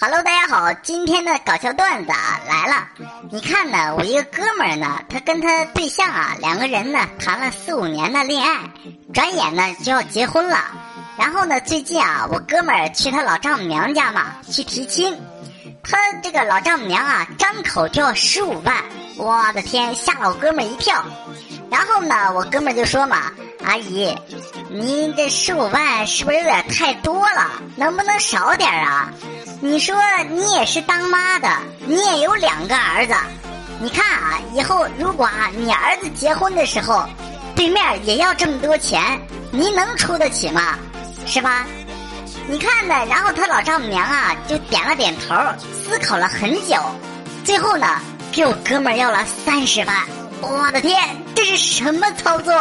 Hello，大家好，今天的搞笑段子啊来了。你看呢，我一个哥们儿呢，他跟他对象啊，两个人呢谈了四五年的恋爱，转眼呢就要结婚了。然后呢，最近啊，我哥们儿去他老丈母娘家嘛，去提亲。他这个老丈母娘啊，张口就要十五万，我的天，吓了我哥们儿一跳。然后呢，我哥们儿就说嘛：“阿姨，您这十五万是不是有点太多了？能不能少点啊？”你说你也是当妈的，你也有两个儿子，你看啊，以后如果啊你儿子结婚的时候，对面也要这么多钱，你能出得起吗？是吧？你看呢，然后他老丈母娘啊就点了点头，思考了很久，最后呢给我哥们要了三十万，我的天，这是什么操作？